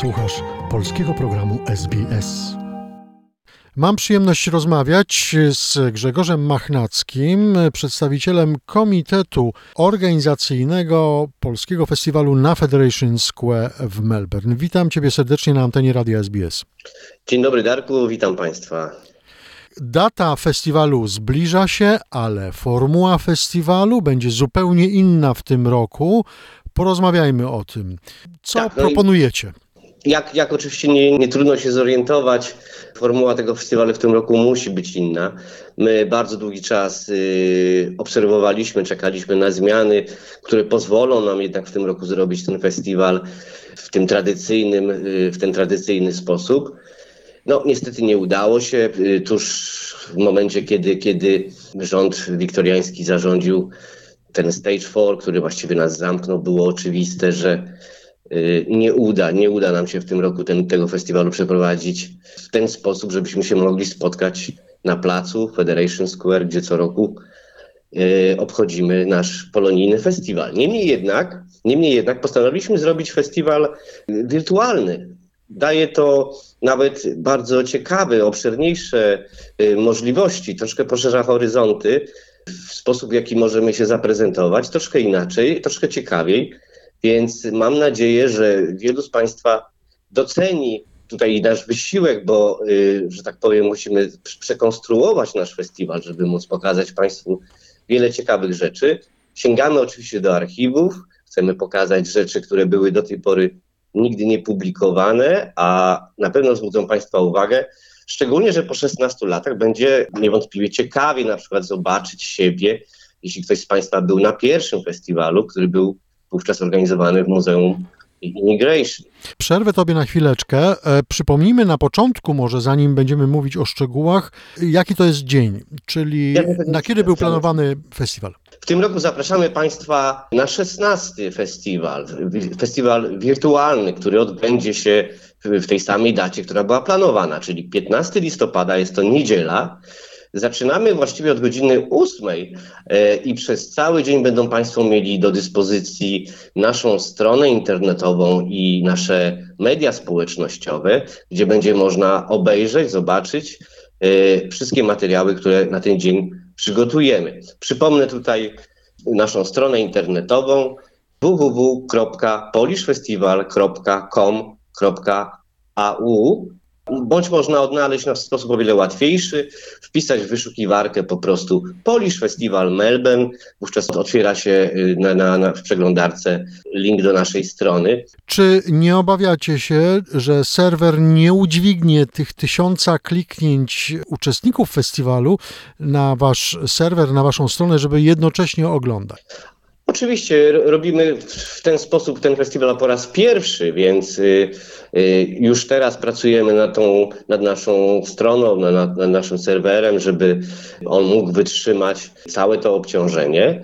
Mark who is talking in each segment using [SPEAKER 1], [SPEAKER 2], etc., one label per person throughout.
[SPEAKER 1] Słuchasz polskiego programu SBS. Mam przyjemność rozmawiać z Grzegorzem Machnackim, przedstawicielem Komitetu Organizacyjnego Polskiego Festiwalu na Federation Square w Melbourne. Witam Ciebie serdecznie na antenie Radia SBS.
[SPEAKER 2] Dzień dobry Darku, witam Państwa.
[SPEAKER 1] Data festiwalu zbliża się, ale formuła festiwalu będzie zupełnie inna w tym roku. Porozmawiajmy o tym. Co
[SPEAKER 2] Tak, no i-
[SPEAKER 1] proponujecie?
[SPEAKER 2] Jak, jak oczywiście nie, nie trudno się zorientować, formuła tego festiwalu w tym roku musi być inna. My bardzo długi czas y, obserwowaliśmy, czekaliśmy na zmiany, które pozwolą nam jednak w tym roku zrobić ten festiwal w tym tradycyjnym, y, w ten tradycyjny sposób. No niestety nie udało się. Y, Tuż w momencie, kiedy, kiedy rząd wiktoriański zarządził ten stage four, który właściwie nas zamknął, było oczywiste, że nie uda, nie uda nam się w tym roku ten, tego festiwalu przeprowadzić w ten sposób, żebyśmy się mogli spotkać na placu Federation Square, gdzie co roku y, obchodzimy nasz polonijny festiwal. Niemniej jednak, niemniej jednak postanowiliśmy zrobić festiwal y, wirtualny. Daje to nawet bardzo ciekawe, obszerniejsze y, możliwości, troszkę poszerza horyzonty w sposób, w jaki możemy się zaprezentować, troszkę inaczej, troszkę ciekawiej. Więc mam nadzieję, że wielu z Państwa doceni tutaj nasz wysiłek, bo, y, że tak powiem, musimy prze- przekonstruować nasz festiwal, żeby móc pokazać Państwu wiele ciekawych rzeczy. Sięgamy oczywiście do archiwów, chcemy pokazać rzeczy, które były do tej pory nigdy nie publikowane, a na pewno zwrócą Państwa uwagę, szczególnie, że po 16 latach będzie niewątpliwie ciekawie na przykład zobaczyć siebie, jeśli ktoś z Państwa był na pierwszym festiwalu, który był wówczas organizowany w Muzeum Immigration.
[SPEAKER 1] Przerwę Tobie na chwileczkę. E, Przypomnijmy na początku, może zanim będziemy mówić o szczegółach, jaki to jest dzień, czyli na kiedy był planowany festiwal.
[SPEAKER 2] W tym roku zapraszamy Państwa na 16 festiwal, festiwal wirtualny, który odbędzie się w tej samej dacie, która była planowana, czyli 15 listopada, jest to niedziela. Zaczynamy właściwie od godziny 8 e, i przez cały dzień będą Państwo mieli do dyspozycji naszą stronę internetową i nasze media społecznościowe, gdzie będzie można obejrzeć, zobaczyć e, wszystkie materiały, które na ten dzień przygotujemy. Przypomnę tutaj naszą stronę internetową www.polishfestival.com.au bądź można odnaleźć nas w sposób o wiele łatwiejszy, wpisać w wyszukiwarkę po prostu Polish Festival Melbourne, wówczas otwiera się y, na, na, na, w przeglądarce link do naszej strony.
[SPEAKER 1] Czy nie obawiacie się, że serwer nie udźwignie tych tysiąca kliknięć uczestników festiwalu na wasz serwer, na waszą stronę, żeby jednocześnie oglądać?
[SPEAKER 2] Oczywiście robimy w- ten sposób ten festiwal po raz pierwszy, więc y, y, już teraz pracujemy nad, tą, nad naszą stroną, na- nad, nad naszym serwerem, żeby on mógł wytrzymać całe to obciążenie.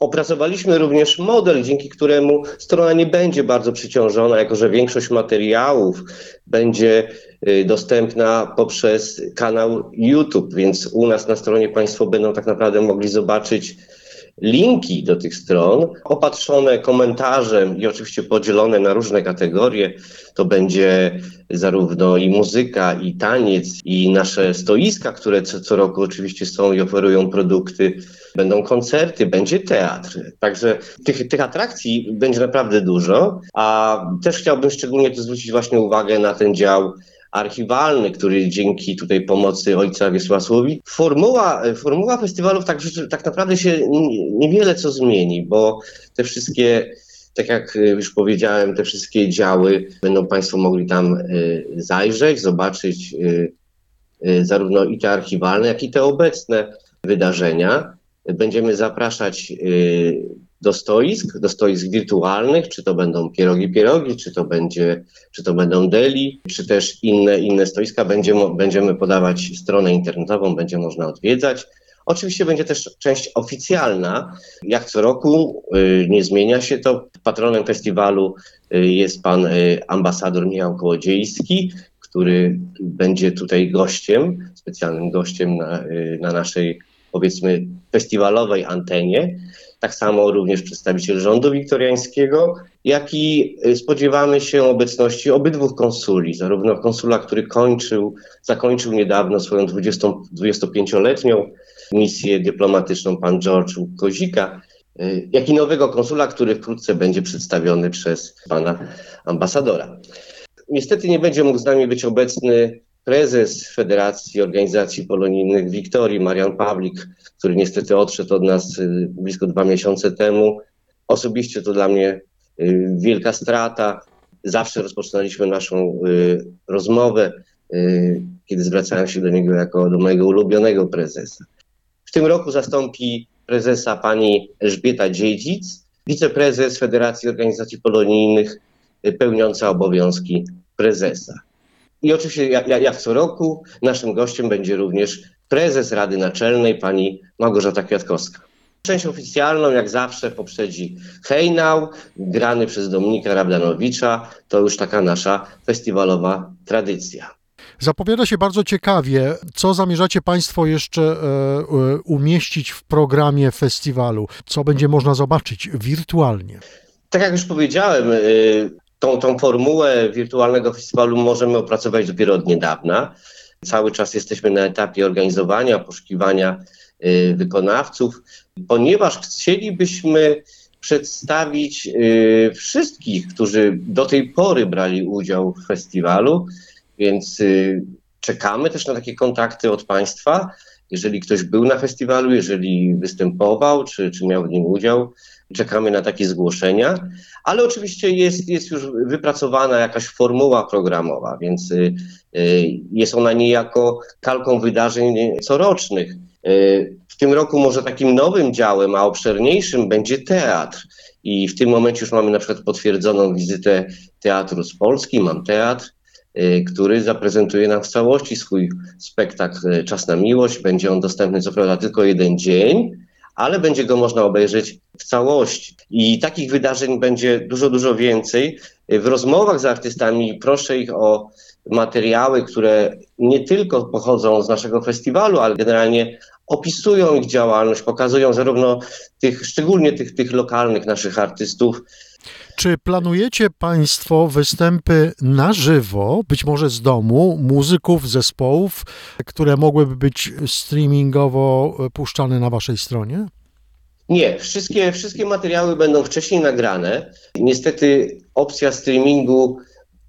[SPEAKER 2] Opracowaliśmy również model, dzięki któremu strona nie będzie bardzo przyciążona, jako że większość materiałów będzie y, dostępna poprzez kanał YouTube, więc u nas na stronie Państwo będą tak naprawdę mogli zobaczyć linki do tych stron, opatrzone komentarzem i oczywiście podzielone na różne kategorie. To będzie zarówno i muzyka, i taniec, i nasze stoiska, które co, co roku oczywiście są i oferują produkty. Będą koncerty, będzie teatr. Także tych, tych atrakcji będzie naprawdę dużo. A też chciałbym szczególnie tu zwrócić właśnie uwagę na ten dział archiwalny, który dzięki tutaj pomocy ojca Wiesławsłowi. Formuła, formuła festiwalów tak, tak naprawdę się niewiele co zmieni, bo te wszystkie, tak jak y, już powiedziałem, te wszystkie działy będą Państwo mogli tam y, zajrzeć, zobaczyć y, zarówno i te archiwalne, jak i te obecne wydarzenia. Będziemy zapraszać do stoisk, do stoisk wirtualnych, czy to będą pierogi pierogi, czy to będzie, czy to będą deli, czy też inne, inne stoiska. Będziemy, będziemy podawać stronę internetową, będzie można odwiedzać. Oczywiście będzie też część oficjalna. Jak co roku y, nie zmienia się to. Patronem festiwalu y, jest pan y, ambasador Michał Kołodziejski, który będzie tutaj gościem, specjalnym gościem na, na naszej powiedzmy festiwalowej antenie. Tak samo również przedstawiciel rządu wiktoriańskiego, jak i y, spodziewamy się obecności obydwu konsuli, zarówno konsula, który kończył, zakończył niedawno swoją 20, 25-letnią misję dyplomatyczną, pan George Kozika, y, jak i nowego konsula, który wkrótce będzie przedstawiony przez pana ambasadora. Niestety nie będzie mógł z nami być obecny prezes Federacji Organizacji Polonijnych Wiktorii, Marian Pawlik, który niestety odszedł od nas y, blisko dwa miesiące temu. Osobiście to dla mnie y, wielka strata. Zawsze rozpoczynaliśmy naszą y, rozmowę, kiedy zwracałem się do niego jako do mojego ulubionego prezesa. W tym roku zastąpi prezesa pani Elżbieta Dziedzic, wiceprezes Federacji Organizacji Polonijnych, pełniąca obowiązki prezesa. I oczywiście jak, jak co roku naszym gościem będzie również prezes Rady Naczelnej, pani Małgorzata Kwiatkowska. Część oficjalną, jak zawsze, poprzedzi hejnał, grany przez Dominika Rabdanowicza. To już taka nasza festiwalowa tradycja.
[SPEAKER 1] Zapowiada się bardzo ciekawie. Co zamierzacie Państwo jeszcze e, e, umieścić w programie festiwalu? Co będzie można zobaczyć wirtualnie?
[SPEAKER 2] Tak jak już powiedziałem, e, tą, tą formułę wirtualnego festiwalu możemy opracować dopiero od niedawna. Cały czas jesteśmy na etapie organizowania, poszukiwania y, wykonawców, ponieważ chcielibyśmy przedstawić y, wszystkich, którzy do tej pory brali udział w festiwalu, więc y, czekamy też na takie kontakty od Państwa. Jeżeli ktoś był na festiwalu, jeżeli występował, czy, czy miał w nim udział, czekamy na takie zgłoszenia, ale oczywiście jest, jest już wypracowana jakaś formuła programowa, więc y, y, jest ona niejako kalką wydarzeń corocznych. Y, w tym roku może takim nowym działem, a obszerniejszym będzie teatr. I w tym momencie już mamy na przykład potwierdzoną wizytę teatru z Polski, mam teatr, który zaprezentuje nam w całości swój spektakl Czas na miłość. Będzie on dostępny co prawda tylko jeden dzień, ale będzie go można obejrzeć w całości. I takich wydarzeń będzie dużo, dużo więcej. W rozmowach z artystami proszę ich o materiały, które nie tylko pochodzą z naszego festiwalu, ale generalnie opisują ich działalność, pokazują zarówno tych, szczególnie tych, tych lokalnych naszych artystów,
[SPEAKER 1] czy planujecie Państwo występy na żywo, być może z domu, muzyków, zespołów, które mogłyby być streamingowo puszczane na Waszej stronie?
[SPEAKER 2] Nie, wszystkie, wszystkie materiały będą wcześniej nagrane. Niestety opcja streamingu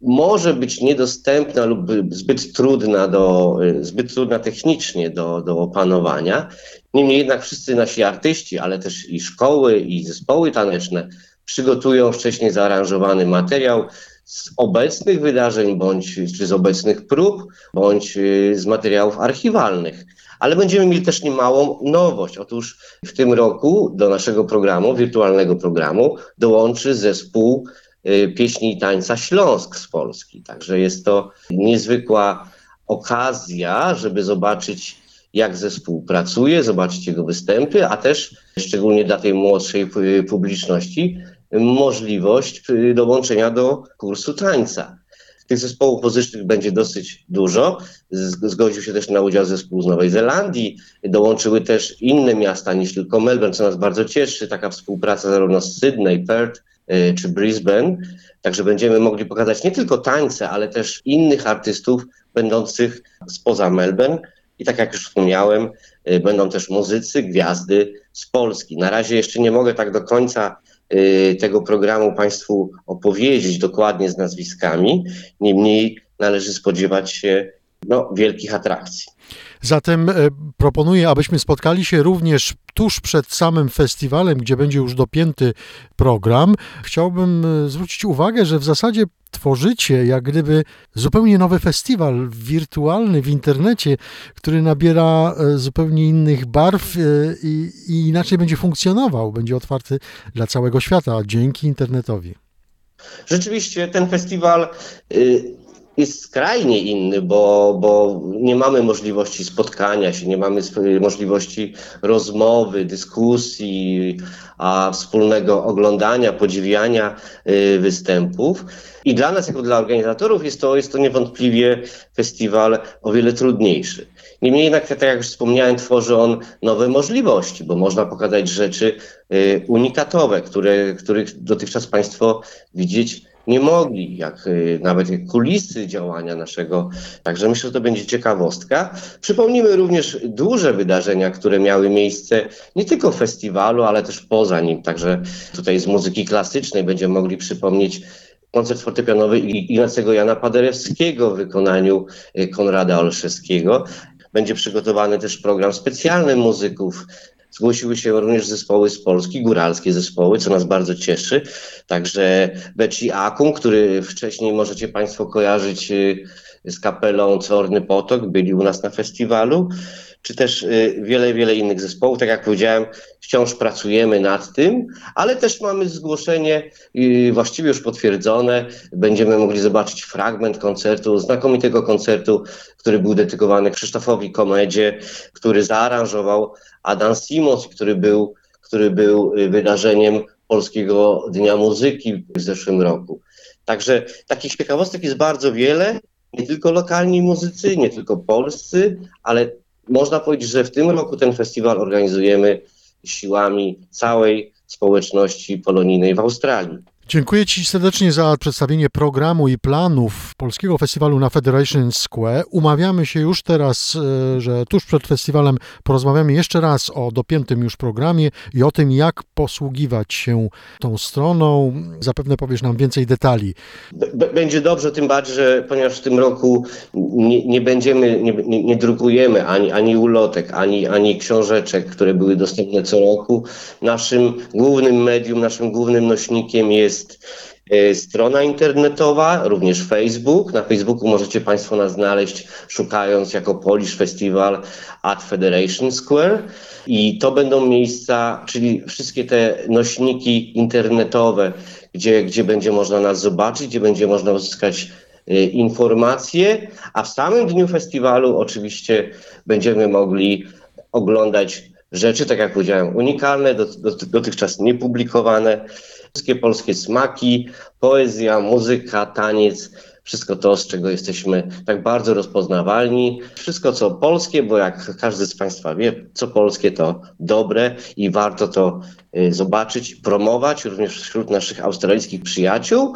[SPEAKER 2] może być niedostępna lub zbyt trudna, do, zbyt trudna technicznie do, do opanowania. Niemniej jednak wszyscy nasi artyści, ale też i szkoły, i zespoły taneczne przygotują wcześniej zaaranżowany materiał z obecnych wydarzeń, bądź czy z obecnych prób, bądź y, z materiałów archiwalnych. Ale będziemy mieli też niemałą nowość. Otóż w tym roku do naszego programu, wirtualnego programu, dołączy zespół y, pieśni i tańca Śląsk z Polski. Także jest to niezwykła okazja, żeby zobaczyć jak zespół pracuje, zobaczyć jego występy, a też szczególnie dla tej młodszej publiczności możliwość dołączenia do kursu tańca. Tych zespołów muzycznych będzie dosyć dużo. Zgodził się też na udział zespół z Nowej Zelandii. Dołączyły też inne miasta niż tylko Melbourne, co nas bardzo cieszy. Taka współpraca zarówno z Sydney, Perth y, czy Brisbane. Także będziemy mogli pokazać nie tylko tańce, ale też innych artystów będących spoza Melbourne. I tak jak już wspomniałem, y, będą też muzycy, gwiazdy z Polski. Na razie jeszcze nie mogę tak do końca Y, tego programu Państwu opowiedzieć dokładnie z nazwiskami. Niemniej należy spodziewać się no, wielkich atrakcji.
[SPEAKER 1] Zatem e, proponuję, abyśmy spotkali się również tuż przed samym festiwalem, gdzie będzie już dopięty program. Chciałbym e, zwrócić uwagę, że w zasadzie tworzycie jak gdyby zupełnie nowy festiwal wirtualny w internecie, który nabiera e, zupełnie innych barw i, i inaczej będzie funkcjonował. Będzie otwarty dla całego świata dzięki internetowi.
[SPEAKER 2] Rzeczywiście ten festiwal y, jest skrajnie inny, bo, bo nie mamy możliwości spotkania się, nie mamy możliwości rozmowy, dyskusji, a wspólnego oglądania, podziwiania y, występów. I dla nas, jako dla organizatorów, jest to, jest to niewątpliwie festiwal o wiele trudniejszy. Niemniej jednak, tak jak już wspomniałem, tworzy on nowe możliwości, bo można pokazać rzeczy y, unikatowe, które, których dotychczas Państwo widzieć nie mogli, jak y, nawet kulisy działania naszego. Także myślę, że to będzie ciekawostka. Przypomnimy również duże wydarzenia, które miały miejsce nie tylko w festiwalu, ale też poza nim. Także tutaj z muzyki klasycznej będziemy mogli przypomnieć koncert fortepianowy Ignacego Jana Paderewskiego w wykonaniu y, Konrada Olszewskiego. Będzie przygotowany też program specjalny muzyków. Zgłosiły się również zespoły z Polski, góralskie zespoły, co nas bardzo cieszy. Także Beci Akum, który wcześniej możecie Państwo kojarzyć y, z kapelą Corny Potok, byli u nas na festiwalu, czy też y, wiele, wiele innych zespołów. Tak jak powiedziałem, wciąż pracujemy nad tym, ale też mamy zgłoszenie y, właściwie już potwierdzone. Będziemy mogli zobaczyć fragment koncertu, znakomitego koncertu, który był dedykowany Krzysztofowi Komedzie, który zaaranżował Adam Simons, który był, który był y, wydarzeniem Polskiego Dnia Muzyki w zeszłym roku. Także takich ciekawostek jest bardzo wiele. Nie tylko lokalni muzycy, nie tylko polscy, ale można powiedzieć, że w tym roku ten festiwal organizujemy siłami całej społeczności polonijnej w Australii.
[SPEAKER 1] Dziękuję Ci serdecznie za przedstawienie programu i planów Polskiego Festiwalu na Federation Square. Umawiamy się już teraz, e, że tuż przed festiwalem porozmawiamy jeszcze raz o dopiętym już programie i o tym, jak posługiwać się tą stroną. Zapewne powiesz nam więcej detali.
[SPEAKER 2] Będzie dobrze, tym bardziej, że ponieważ w tym roku nie, nie będziemy, nie, nie drukujemy ani, ani ulotek, ani, ani książeczek, które były dostępne co roku. Naszym głównym medium, naszym głównym nośnikiem jest e, strona internetowa, również Facebook. Na Facebooku możecie Państwo nas znaleźć, szukając jako Polish Festival at Federation Square. I to będą miejsca, czyli wszystkie te nośniki internetowe, gdzie, gdzie będzie można nas zobaczyć, gdzie będzie można uzyskać y, informacje, a w samym dniu festiwalu oczywiście będziemy mogli oglądać rzeczy, tak jak powiedziałem, unikalne, dot- dot- dotychczas niepublikowane, wszystkie polskie smaki, poezja, muzyka, taniec, wszystko to, z czego jesteśmy tak bardzo rozpoznawalni. Wszystko co polskie, bo jak każdy z Państwa wie, co polskie to dobre i warto to y, zobaczyć, promować również wśród naszych australijskich przyjaciół.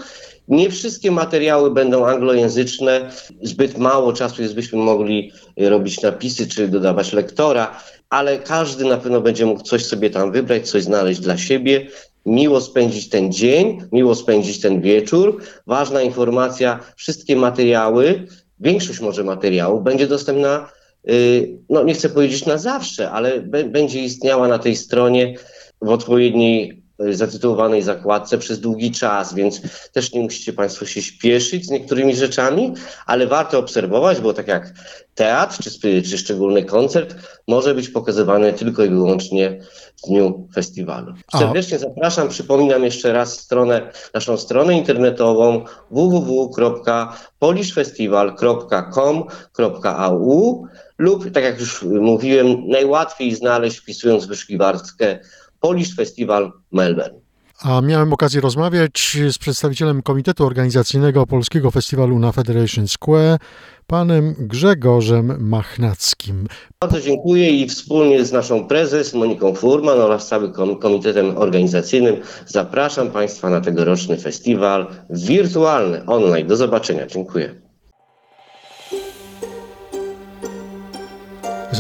[SPEAKER 2] Nie wszystkie materiały będą anglojęzyczne. Zbyt mało czasu jest, byśmy mogli y, robić napisy czy dodawać lektora, ale każdy na pewno będzie mógł coś sobie tam wybrać, coś znaleźć dla siebie. Miło spędzić ten dzień, miło spędzić ten wieczór. Ważna informacja, wszystkie materiały, większość może materiałów będzie dostępna, y, no nie chcę powiedzieć na zawsze, ale będzie istniała na tej stronie w odpowiedniej zatytułowanej zakładce przez długi czas, więc też nie musicie Państwo się śpieszyć z niektórymi rzeczami, ale warto obserwować, bo tak jak teatr czy, czy szczególny koncert może być pokazywany tylko i wyłącznie w dniu festiwalu. Serdecznie zapraszam, przypominam jeszcze raz stronę, naszą stronę internetową www.polishfestival.com.au lub, tak jak już mówiłem, najłatwiej znaleźć wpisując wyszukiwarkę Polish Festival Melbourne.
[SPEAKER 1] A miałem okazję rozmawiać z przedstawicielem Komitetu Organizacyjnego Polskiego Festiwalu na Federation Square, panem Grzegorzem Machnackim.
[SPEAKER 2] Bardzo dziękuję i wspólnie z naszą prezes Moniką Furman oraz całym kom- komitetem organizacyjnym zapraszam Państwa na tegoroczny festiwal wirtualny, online. Do zobaczenia. Dziękuję.